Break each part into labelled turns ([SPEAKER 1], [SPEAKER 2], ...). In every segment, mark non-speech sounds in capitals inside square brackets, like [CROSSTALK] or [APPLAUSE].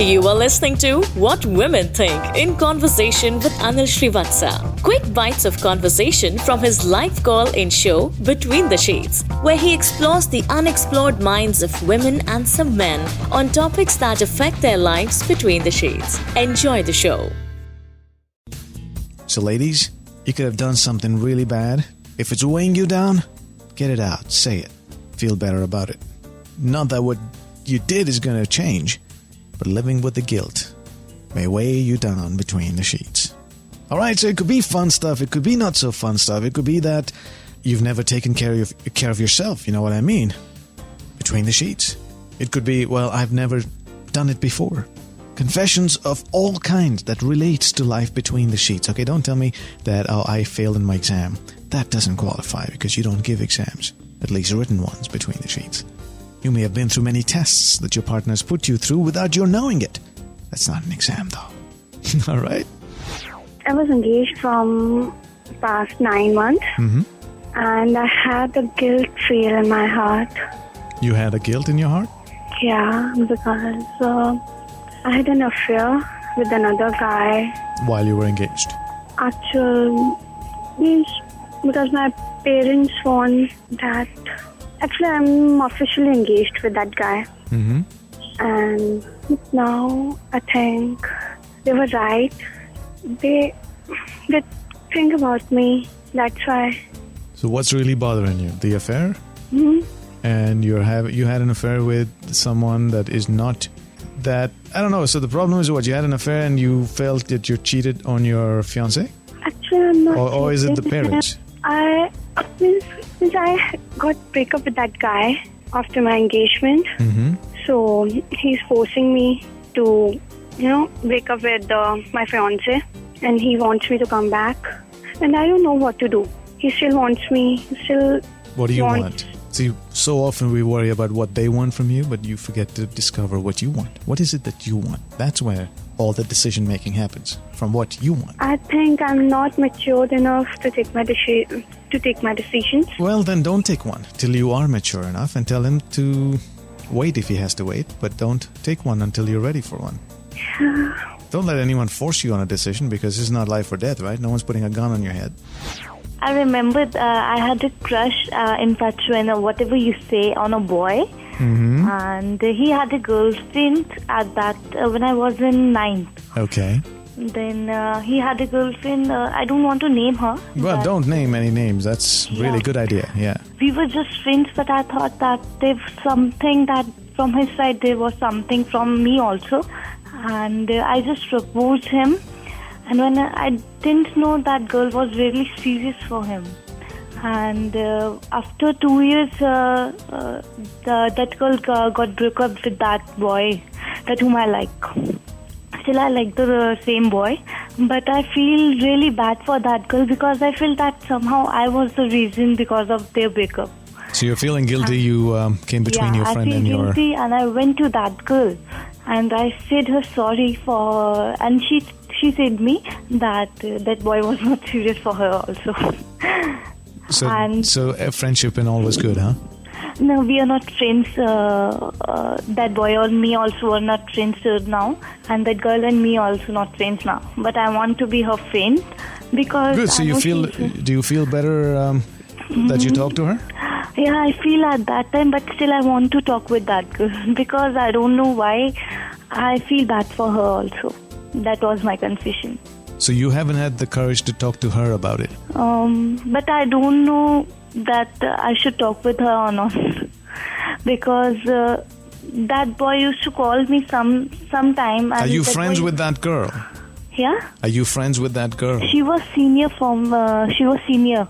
[SPEAKER 1] You are listening to What Women Think in conversation with Anil Srivatsa. Quick bites of conversation from his live call in show Between the Shades, where he explores the unexplored minds of women and some men on topics that affect their lives between the shades. Enjoy the show.
[SPEAKER 2] So, ladies, you could have done something really bad. If it's weighing you down, get it out, say it, feel better about it. Not that what you did is going to change, but living with the guilt may weigh you down between the sheets. All right, so it could be fun stuff, it could be not so fun stuff, it could be that you've never taken care of care of yourself, you know what I mean? Between the sheets. It could be, well, I've never done it before. Confessions of all kinds that relates to life between the sheets. Okay, don't tell me that oh I failed in my exam. That doesn't qualify because you don't give exams, at least written ones between the sheets. You may have been through many tests that your partners put you through without your knowing it. That's not an exam, though. [LAUGHS] All right?
[SPEAKER 3] I was engaged from past nine months,
[SPEAKER 2] Mm-hmm.
[SPEAKER 3] and I had a guilt feel in my heart.
[SPEAKER 2] You had a guilt in your heart?
[SPEAKER 3] Yeah, because uh, I had an affair with another guy.
[SPEAKER 2] While you were engaged.
[SPEAKER 3] Actually, because my parents want that. Actually, I'm officially engaged with that guy,
[SPEAKER 2] Mm-hmm.
[SPEAKER 3] and now I think they were right. They they think about me. That's why.
[SPEAKER 2] So what's really bothering you? The affair?
[SPEAKER 3] hmm
[SPEAKER 2] And you're have you had an affair with someone that is not that I don't know. So the problem is what you had an affair and you felt that you cheated on your fiance,
[SPEAKER 3] Actually, I'm not.
[SPEAKER 2] or, or is it the parents?
[SPEAKER 3] I since, since I got break up with that guy after my engagement,
[SPEAKER 2] Mm-hmm.
[SPEAKER 3] so he's forcing me to, you know, break up with uh, my fiance, and he wants me to come back, and I don't know what to do. He still wants me. He still
[SPEAKER 2] What do you
[SPEAKER 3] Want-
[SPEAKER 2] want? See, so often we worry about what they want from you, but you forget to discover what you want. What is it that you want? That's where all the decision making happens from what you want.
[SPEAKER 3] I think I'm not matured enough to take my deci- to take my decisions.
[SPEAKER 2] Well, then don't take one till you are mature enough and tell him to wait if he has to wait, but don't take one until you're ready for one. [SIGHS] Don't let anyone force you on a decision because it's not life or death, right? No one's putting a gun on your head.
[SPEAKER 4] I remember uh, I had a crush, uh, infatuation, or whatever you say, on a boy.
[SPEAKER 2] Mm-hmm.
[SPEAKER 4] And he had a girlfriend at that uh, when I was in ninth.
[SPEAKER 2] Okay.
[SPEAKER 4] Then uh, he had a girlfriend. Uh, I don't want to name her.
[SPEAKER 2] Well, don't name any names. That's really
[SPEAKER 4] Yeah.
[SPEAKER 2] good idea. Yeah.
[SPEAKER 4] We were just friends, but I thought that there's something that from his side there was something from me also, and uh, I just proposed him. And when I, I didn't know that girl was really serious for him, and uh, after two years, uh, uh, the, that girl uh, got broke up with that boy, that whom I like. Still, I like the uh, same boy, but I feel really bad for that girl because I feel that somehow I was the reason because of their breakup.
[SPEAKER 2] So you're feeling guilty. You um, came between
[SPEAKER 4] yeah,
[SPEAKER 2] your friend
[SPEAKER 4] I feel
[SPEAKER 2] and your.
[SPEAKER 4] guilty, and I went to that girl, and I said her sorry for, and she she said me that uh, that boy was not serious for her also.
[SPEAKER 2] So, [LAUGHS]
[SPEAKER 4] and-
[SPEAKER 2] so uh, friendship and all was good, huh?
[SPEAKER 4] No, we are not friends. Uh, uh, that boy or me also are not friends now, and that girl and me also not friends now. But I want to be her friend because
[SPEAKER 2] Good. So
[SPEAKER 4] I
[SPEAKER 2] you feel? Do you feel better um, that you talked to her?
[SPEAKER 4] Yeah, I feel at that time, but still I want to talk with that girl [LAUGHS] because I don't know why. I feel bad for her also. That was my confession.
[SPEAKER 2] So you haven't had the courage to talk to her about it.
[SPEAKER 4] Um, but I don't know that uh, I should talk with her or not [LAUGHS] because uh, that boy used to call me some sometime.
[SPEAKER 2] Are you friends
[SPEAKER 4] boy-
[SPEAKER 2] with that girl?
[SPEAKER 4] Yeah,
[SPEAKER 2] Are you friends with that girl?
[SPEAKER 4] she was senior from. Uh, she was senior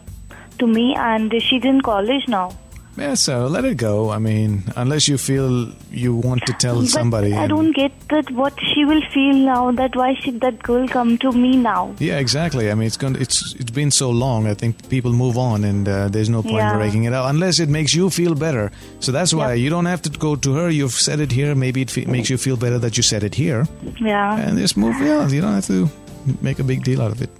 [SPEAKER 4] to me, and she's in college now.
[SPEAKER 2] Yeah, so let it go. I mean, unless you feel you want to tell
[SPEAKER 4] But
[SPEAKER 2] somebody.
[SPEAKER 4] I don't get that what she will feel now. That why should that girl come to me now?
[SPEAKER 2] Yeah, exactly. I mean, it's going. It's it's been so long. I think people move on, and uh, there's no point
[SPEAKER 4] Yeah.
[SPEAKER 2] breaking it out unless it makes you feel better. So that's why you don't have to go to her. You've said it here. Maybe it fe- makes you feel better that you said it here,
[SPEAKER 4] Yeah.
[SPEAKER 2] and just move on. You don't have to make a big deal out of it.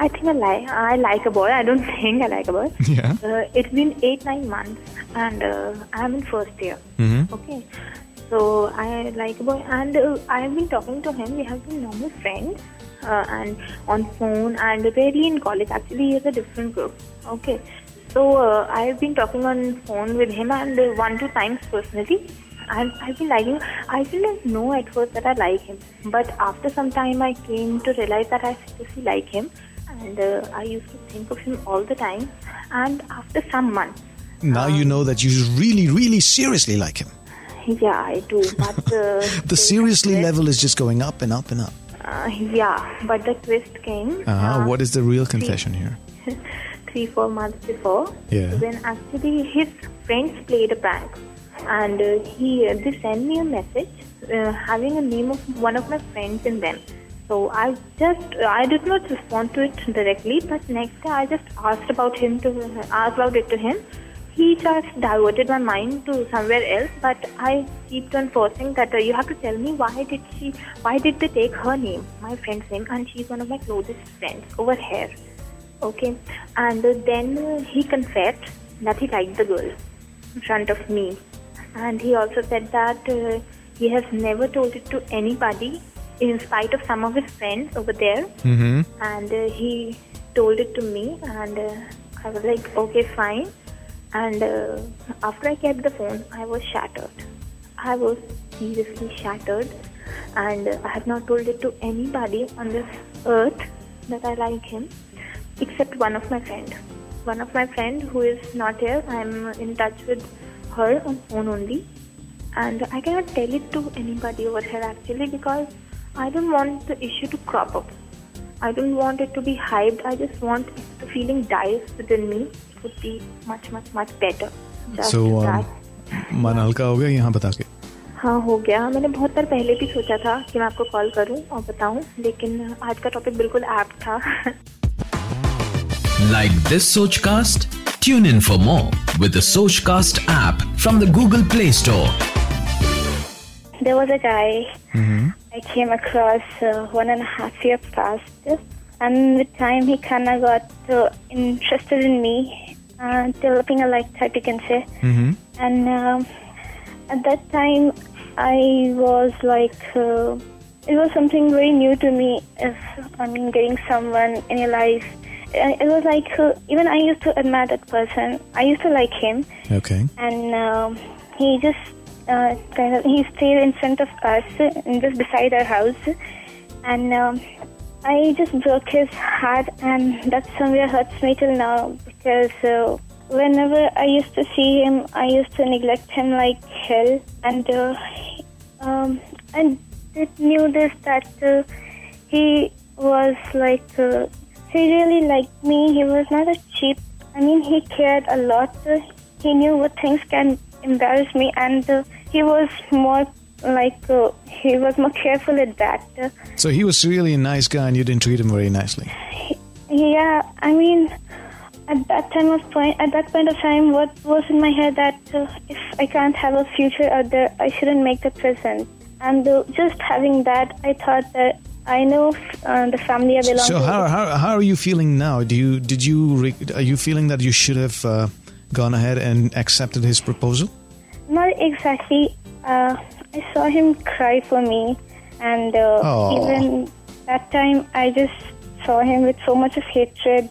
[SPEAKER 5] I think I like I like a boy. I don't [LAUGHS] think I like a boy.
[SPEAKER 2] Yeah.
[SPEAKER 5] Uh, it's been eight nine months, and uh, I'm in first year.
[SPEAKER 2] hmm
[SPEAKER 5] Okay, So I like a boy, and uh, I have been talking to him. We have been normal friends, uh, and on phone, and rarely in college. Actually, he is a different group. Okay, so uh, I have been talking on phone with him, and uh, one two times personally. And I've been liking. I didn't know at first that I like him, but after some time, I came to realize that I seriously like him, and uh, I used to think of him all the time. And after some months,
[SPEAKER 2] Now you know that you really, really seriously like him.
[SPEAKER 5] yeah, I do. But uh, [LAUGHS]
[SPEAKER 2] The seriously level is just going up and up and up.
[SPEAKER 5] Uh, yeah, but the twist came.
[SPEAKER 2] Uh-huh.
[SPEAKER 5] uh,
[SPEAKER 2] what is the real confession here? [LAUGHS]
[SPEAKER 5] three, four months before.
[SPEAKER 2] Yeah.
[SPEAKER 5] When actually his friends played a prank, and uh, he uh, they sent me a message uh, having a name of one of my friends in them. So I just I did not respond to it directly, but next day I just asked about him to asked about it to him. He just diverted my mind to somewhere else, but I kept on forcing that uh, you have to tell me why did she why did they take her name, my friend's name, and she's one of my closest friends over here. Okay, and uh, then uh, he confessed that he liked the girl in front of me, and he also said that uh, he has never told it to anybody, in spite of some of his friends over there,
[SPEAKER 2] Mm-hmm.
[SPEAKER 5] and uh, he told it to me, and uh, I was like, okay, fine. And uh, after I kept the phone, I was shattered. I was seriously shattered, and uh, I have not told it to anybody on this earth that I like him, except one of my friend. One of my friend who is not here. I'm in touch with her on phone only, and I cannot tell it to anybody over here actually because I don't want the issue to crop up. I don't want it to be hyped. I just want the feeling dies within me. It would be much, much, much better. Just
[SPEAKER 2] So, um. मन हल्का हो गया यहाँ बता के
[SPEAKER 5] हाँ हो गया मैंने बहुत बार पहले भी सोचा था कि मैं आपको कॉल करूँ और बताऊँ लेकिन आज का टॉपिक बिल्कुल ऐप था
[SPEAKER 6] Like this Sochcast? Tune in for more with the Sochcast app from the Google Play Store.
[SPEAKER 3] There was a guy I came across uh, one and a half year past, and with time he kind of got uh, interested in me, uh, developing a like type, you can say.
[SPEAKER 2] Mm-hmm.
[SPEAKER 3] And um, at that time, I was like, uh, it was something very new to me. If I mean, getting someone in your life, it was like uh, even I used to admire that person. I used to like him
[SPEAKER 2] Okay.
[SPEAKER 3] and um, he just uh, kind of he stayed in front of us, uh, just beside our house, and um, I just broke his heart, and that somewhere hurts me till now because uh, whenever I used to see him, I used to neglect him like hell, and uh, um, I did knew this that uh, he was like. Uh, he really liked me. He was not a cheap. I mean, he cared a lot. Uh, he knew what things can embarrass me, and uh, he was more like uh, he was more careful at that.
[SPEAKER 2] So he was really a nice guy and you didn't treat him very nicely.
[SPEAKER 3] yeah, I mean, at that time of point, at that point of time, what was in my head that uh, if I can't have a future out there, I shouldn't make the present. And uh, just having that, I thought that I know uh, the family I belong
[SPEAKER 2] So
[SPEAKER 3] to.
[SPEAKER 2] how, how, how are you feeling now? Do you did you re- are you feeling that you should have uh, gone ahead and accepted his proposal?
[SPEAKER 3] Not exactly. Uh, I saw him cry for me, and uh, even that time, I just saw him with so much of hatred.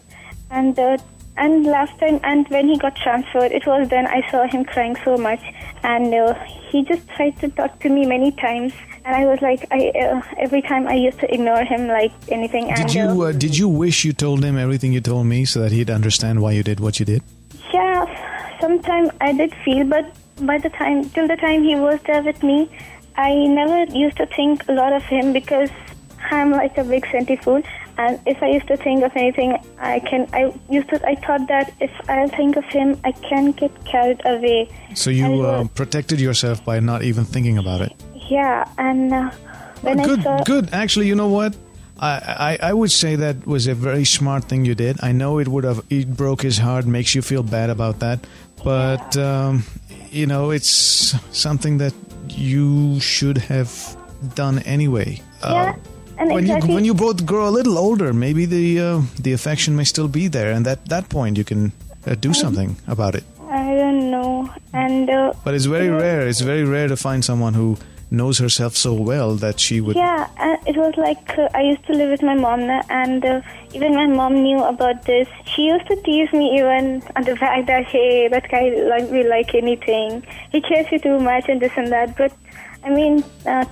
[SPEAKER 3] And uh, and last time, and when he got transferred, it was then I saw him crying so much, and uh, he just tried to talk to me many times, and I was like, I uh, every time I used to ignore him like anything. and
[SPEAKER 2] Did you
[SPEAKER 3] uh,
[SPEAKER 2] uh, did you wish you told him everything you told me so that he'd understand why you did what you did?
[SPEAKER 3] Yeah, sometimes I did feel, but by the time, till the time he was there with me, I never used to think a lot of him because I'm like a big centrifuge. And if I used to think of anything, I can. I used to. I thought that if I think of him, I can get carried away.
[SPEAKER 2] So you uh, protected yourself by not even thinking about it.
[SPEAKER 3] Yeah, and uh, when
[SPEAKER 2] good,
[SPEAKER 3] I saw,
[SPEAKER 2] good. Actually, you know what? I, I I would say that was a very smart thing you did. I know it would have it broke his heart, makes you feel bad about that, but um, you know it's something that you should have done anyway.
[SPEAKER 3] yeah, and
[SPEAKER 2] when
[SPEAKER 3] exactly.
[SPEAKER 2] you when you both grow a little older, maybe the uh, the affection may still be there, and at that point you can uh, do something about it.
[SPEAKER 3] I don't know. And uh,
[SPEAKER 2] But it's very rare. It's very rare to find someone who knows herself so well that she would.
[SPEAKER 3] Yeah, uh, it was like uh, I used to live with my mom, na, and uh, even my mom knew about this. She used to tease me even on the fact that hey, that guy like me like anything. He cares you too much and this and that. But I mean, uh,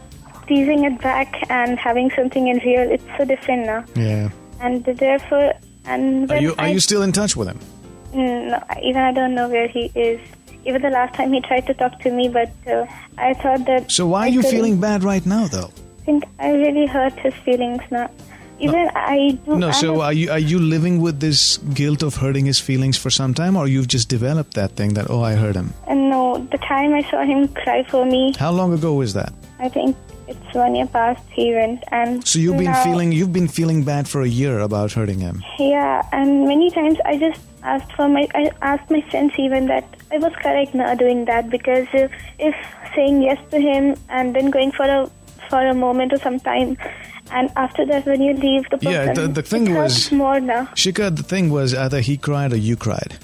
[SPEAKER 3] teasing it back and having something in real, it's so different now.
[SPEAKER 2] Yeah.
[SPEAKER 3] And therefore, and
[SPEAKER 2] Are you are
[SPEAKER 3] I,
[SPEAKER 2] you still in touch with him?
[SPEAKER 3] Mm, No, even I don't know where he is. Even the last time he tried to talk to me, but uh, I thought that.
[SPEAKER 2] So why are you feeling bad right now, though?
[SPEAKER 3] I think I really hurt his feelings now. Even I do.
[SPEAKER 2] No.
[SPEAKER 3] I
[SPEAKER 2] So
[SPEAKER 3] have-
[SPEAKER 2] are you are you living with this guilt of hurting his feelings for some time, or you've just developed that thing that oh I hurt him?
[SPEAKER 3] And no, the time I saw him cry for me,
[SPEAKER 2] How long ago was that?
[SPEAKER 3] I think it's one year past he went, and
[SPEAKER 2] So you've been
[SPEAKER 3] now-
[SPEAKER 2] feeling you've been feeling bad for a year about hurting him.
[SPEAKER 3] Yeah, and many times I just asked for my I asked my friends even that I was correct now doing that because uh, if saying yes to him and then going for a for a moment or some time, and after that when you leave the person,
[SPEAKER 2] Yeah, the- the thing was-
[SPEAKER 3] more now.
[SPEAKER 2] Shika, the thing was either he cried or you cried.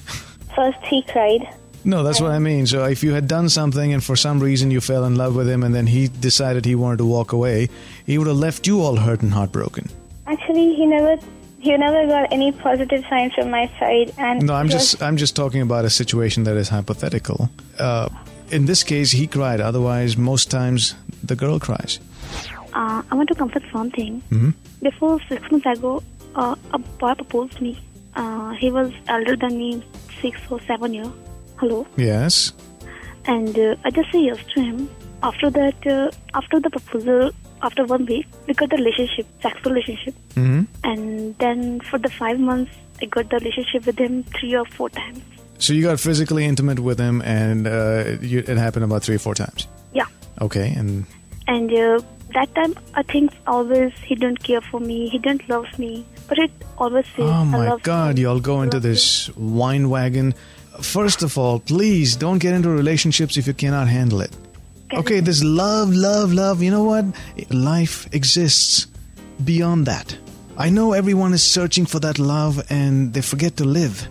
[SPEAKER 3] First he cried.
[SPEAKER 2] No, that's what I mean. So if you had done something and for some reason you fell in love with him and then he decided he wanted to walk away, he would have left you all hurt and heartbroken.
[SPEAKER 3] Actually, he never he never got any positive signs from my side, and
[SPEAKER 2] No, I'm just I'm just talking about a situation that is hypothetical. Uh, in this case, he cried. Otherwise, most times the girl cries.
[SPEAKER 7] Uh, I want to confess something.
[SPEAKER 2] Mhm.
[SPEAKER 7] Before six months ago, uh, a boy proposed me. Uh, he was elder than me, six or seven years. Hello,
[SPEAKER 2] Yes.
[SPEAKER 7] and uh, I just say yes to him. After that, uh, after the proposal, after one week, we got the relationship, sex relationship,
[SPEAKER 2] hmm
[SPEAKER 7] and then for the five months, I got the relationship with him three or four times.
[SPEAKER 2] So you got physically intimate with him, and uh, you, it happened about three or four times.
[SPEAKER 7] Yeah,
[SPEAKER 2] Okay, and
[SPEAKER 7] and uh, that time I think always he didn't care for me, he didn't love me, but it always says
[SPEAKER 2] oh my God,
[SPEAKER 7] you,
[SPEAKER 2] y'all go into
[SPEAKER 7] love you."
[SPEAKER 2] this wine wagon. First of all, please don't get into relationships if you cannot handle it. Okay, this love, love, love. You know what? Life exists beyond that. I know everyone is searching for that love and they forget to live.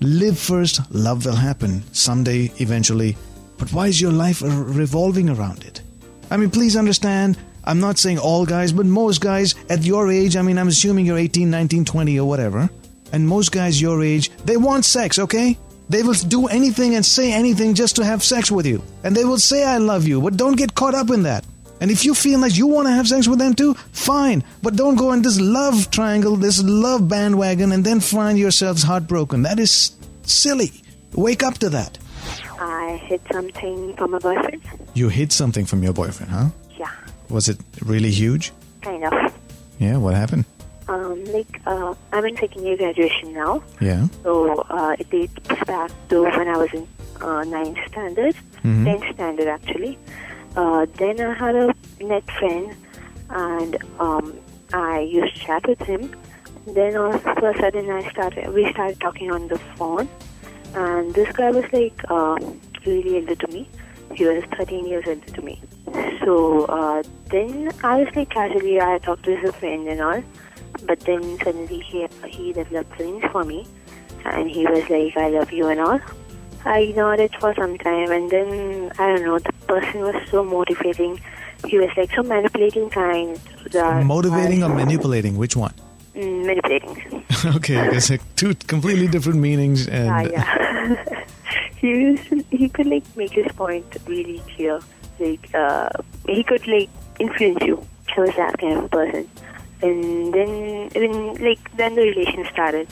[SPEAKER 2] Live first, love will happen someday, eventually. But why is your life revolving around it? I mean, please understand, I'm not saying all guys, but most guys at your age, I mean, I'm assuming you're 18, 19, 20, or whatever, and most guys your age, they want sex, okay? They will do anything and say anything just to have sex with you. And they will say, I love you, but don't get caught up in that. And if you feel like you want to have sex with them too, fine. But don't go in this love triangle, this love bandwagon, and then find yourselves heartbroken. That is silly. Wake up to that.
[SPEAKER 8] I hid something from my boyfriend.
[SPEAKER 2] You hid something from your boyfriend, huh?
[SPEAKER 8] Yeah,
[SPEAKER 2] Was it really huge?
[SPEAKER 8] kind of.
[SPEAKER 2] Yeah, what happened?
[SPEAKER 8] Um, like, uh, I'm in second year graduation now,
[SPEAKER 2] Yeah.
[SPEAKER 8] so uh, it dates back to when I was in uh, ninth standard,
[SPEAKER 2] Mhm.
[SPEAKER 8] tenth standard actually. Uh, then I had a net friend, and um, I used to chat with him. Then all of a sudden, I started. We started talking on the phone, and this guy was like uh, really elder to me. He was 13 years older to me. So uh, then I was like casually, I talked to his friend and all. But then suddenly he he developed feelings for me, and he was like, "I love you" and all. I ignored it for some time, and then I don't know. The person was so motivating. He was like so manipulating kind. That
[SPEAKER 2] Motivating
[SPEAKER 8] I-
[SPEAKER 2] or manipulating? Which one?
[SPEAKER 8] Mm, manipulating. [LAUGHS]
[SPEAKER 2] okay, it's like two completely different meanings. And
[SPEAKER 8] Yeah, yeah. [LAUGHS] he to, he could like make his point really clear. Like uh, he could like influence you. He was that kind of person. And then when like then the relation started.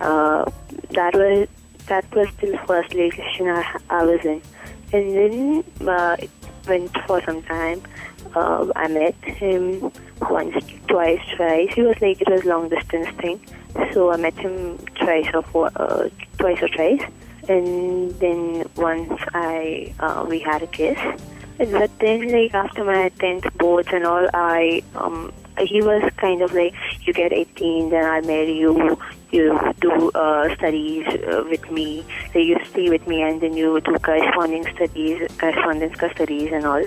[SPEAKER 8] Uh, that was that was the first relation I, I was in. And then uh, it went for some time. Uh, I met him once, twice, thrice. He was like it was long distance thing, so I met him twice or four, uh, twice or thrice. And then once I uh, we had a kiss. But then like after my tenth boards and all, I um he was kind of like you get 18 then i marry you. You do uh, studies uh, with me. So you stay with me and then you do corresponding studies correspondence studies and all.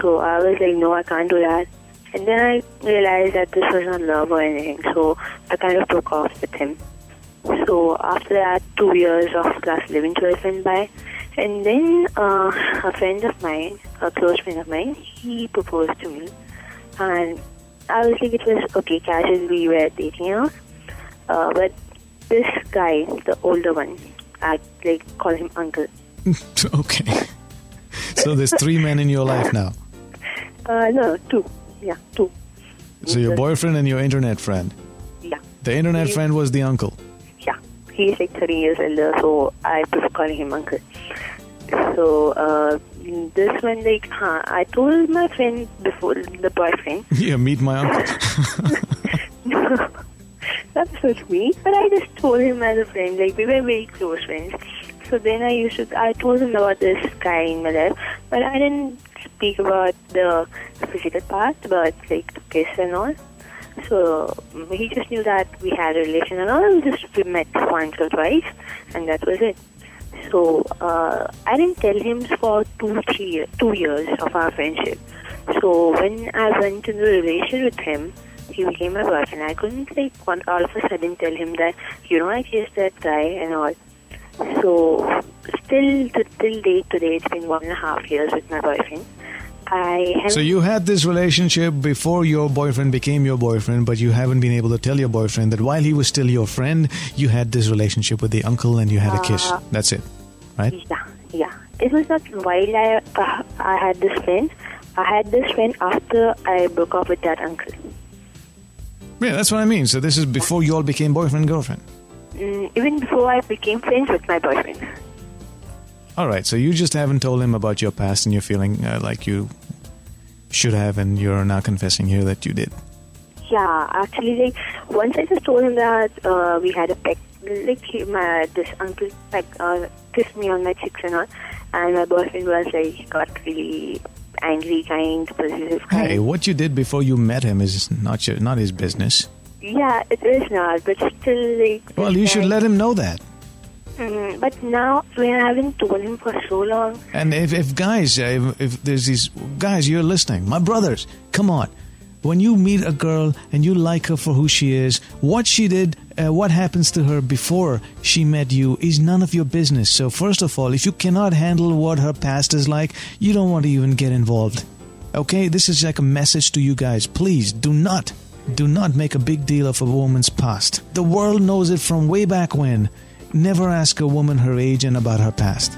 [SPEAKER 8] So i was like no i can't do that. And then i realized that this was not love or anything so i kind of broke off with him. So after that two years of class 11 12 went by. And then uh, a friend of mine, a close friend of mine, he proposed to me. And I was like, it was okay, casual, we were dating out. Uh, but this guy, the older one, I like call him uncle. [LAUGHS]
[SPEAKER 2] okay. So there's three men in your life now.
[SPEAKER 8] Uh, no, two. Yeah, two.
[SPEAKER 2] So your boyfriend and your internet friend.
[SPEAKER 8] Yeah.
[SPEAKER 2] The internet
[SPEAKER 8] He-
[SPEAKER 2] friend was the uncle.
[SPEAKER 8] Yeah, he's like 30 years older, so I prefer calling him uncle. So uh, this one, like, huh, I told my friend before the boyfriend. [LAUGHS]
[SPEAKER 2] Yeah, meet my uncle.
[SPEAKER 8] That's so sweet, but I just told him as a friend, like we were very close friends. So then I used to, I told him about this guy in my life, but I didn't speak about the physical part, about like the kiss and all. So mm, he just knew that we had a relation and all. We just we met once or twice, and that was it. So uh, I didn't tell him for two, three, two years of our friendship. So when I went into a relation with him, he became my boyfriend. I couldn't like one, all of a sudden tell him that you know I kissed that guy and all. So still to, till date today, it's been one and a half years with my boyfriend. I
[SPEAKER 2] so you had this relationship before your boyfriend became your boyfriend, but you haven't been able to tell your boyfriend that while he was still your friend, you had this relationship with the uncle and you had a kiss.
[SPEAKER 8] Uh,
[SPEAKER 2] That's it, right?
[SPEAKER 8] Yeah, yeah. It was not while I uh, I had this friend. I had this friend after I broke up with that uncle.
[SPEAKER 2] Yeah, that's what I mean. So this is before you all became boyfriend girlfriend.
[SPEAKER 8] Mm, even before I became friends with my boyfriend.
[SPEAKER 2] All right, so you just haven't told him about your past and you're feeling uh, like you should have, and you're now confessing here that you did.
[SPEAKER 8] Yeah, actually, like once I just told him that uh, we had a peck, like he, my this uncle peck, uh, kissed me on my cheeks and all, and my boyfriend was like got really angry, kind, possessive, kind.
[SPEAKER 2] Hey, what you did before you met him is not your, not his business.
[SPEAKER 8] Yeah, it is not, but still, like.
[SPEAKER 2] Well, you should let him know that.
[SPEAKER 8] Mm, but now, we haven't told him for so long,
[SPEAKER 2] And if, if guys, uh, if, if there's these guys, you're listening, my brothers, come on. When you meet a girl and you like her for who she is, what she did, uh, what happens to her before she met you is none of your business. So, first of all, if you cannot handle what her past is like, you don't want to even get involved. Okay? This is like a message to you guys. Please do not, do not make a big deal of a woman's past. The world knows it from way back when. Never ask a woman her age and about her past.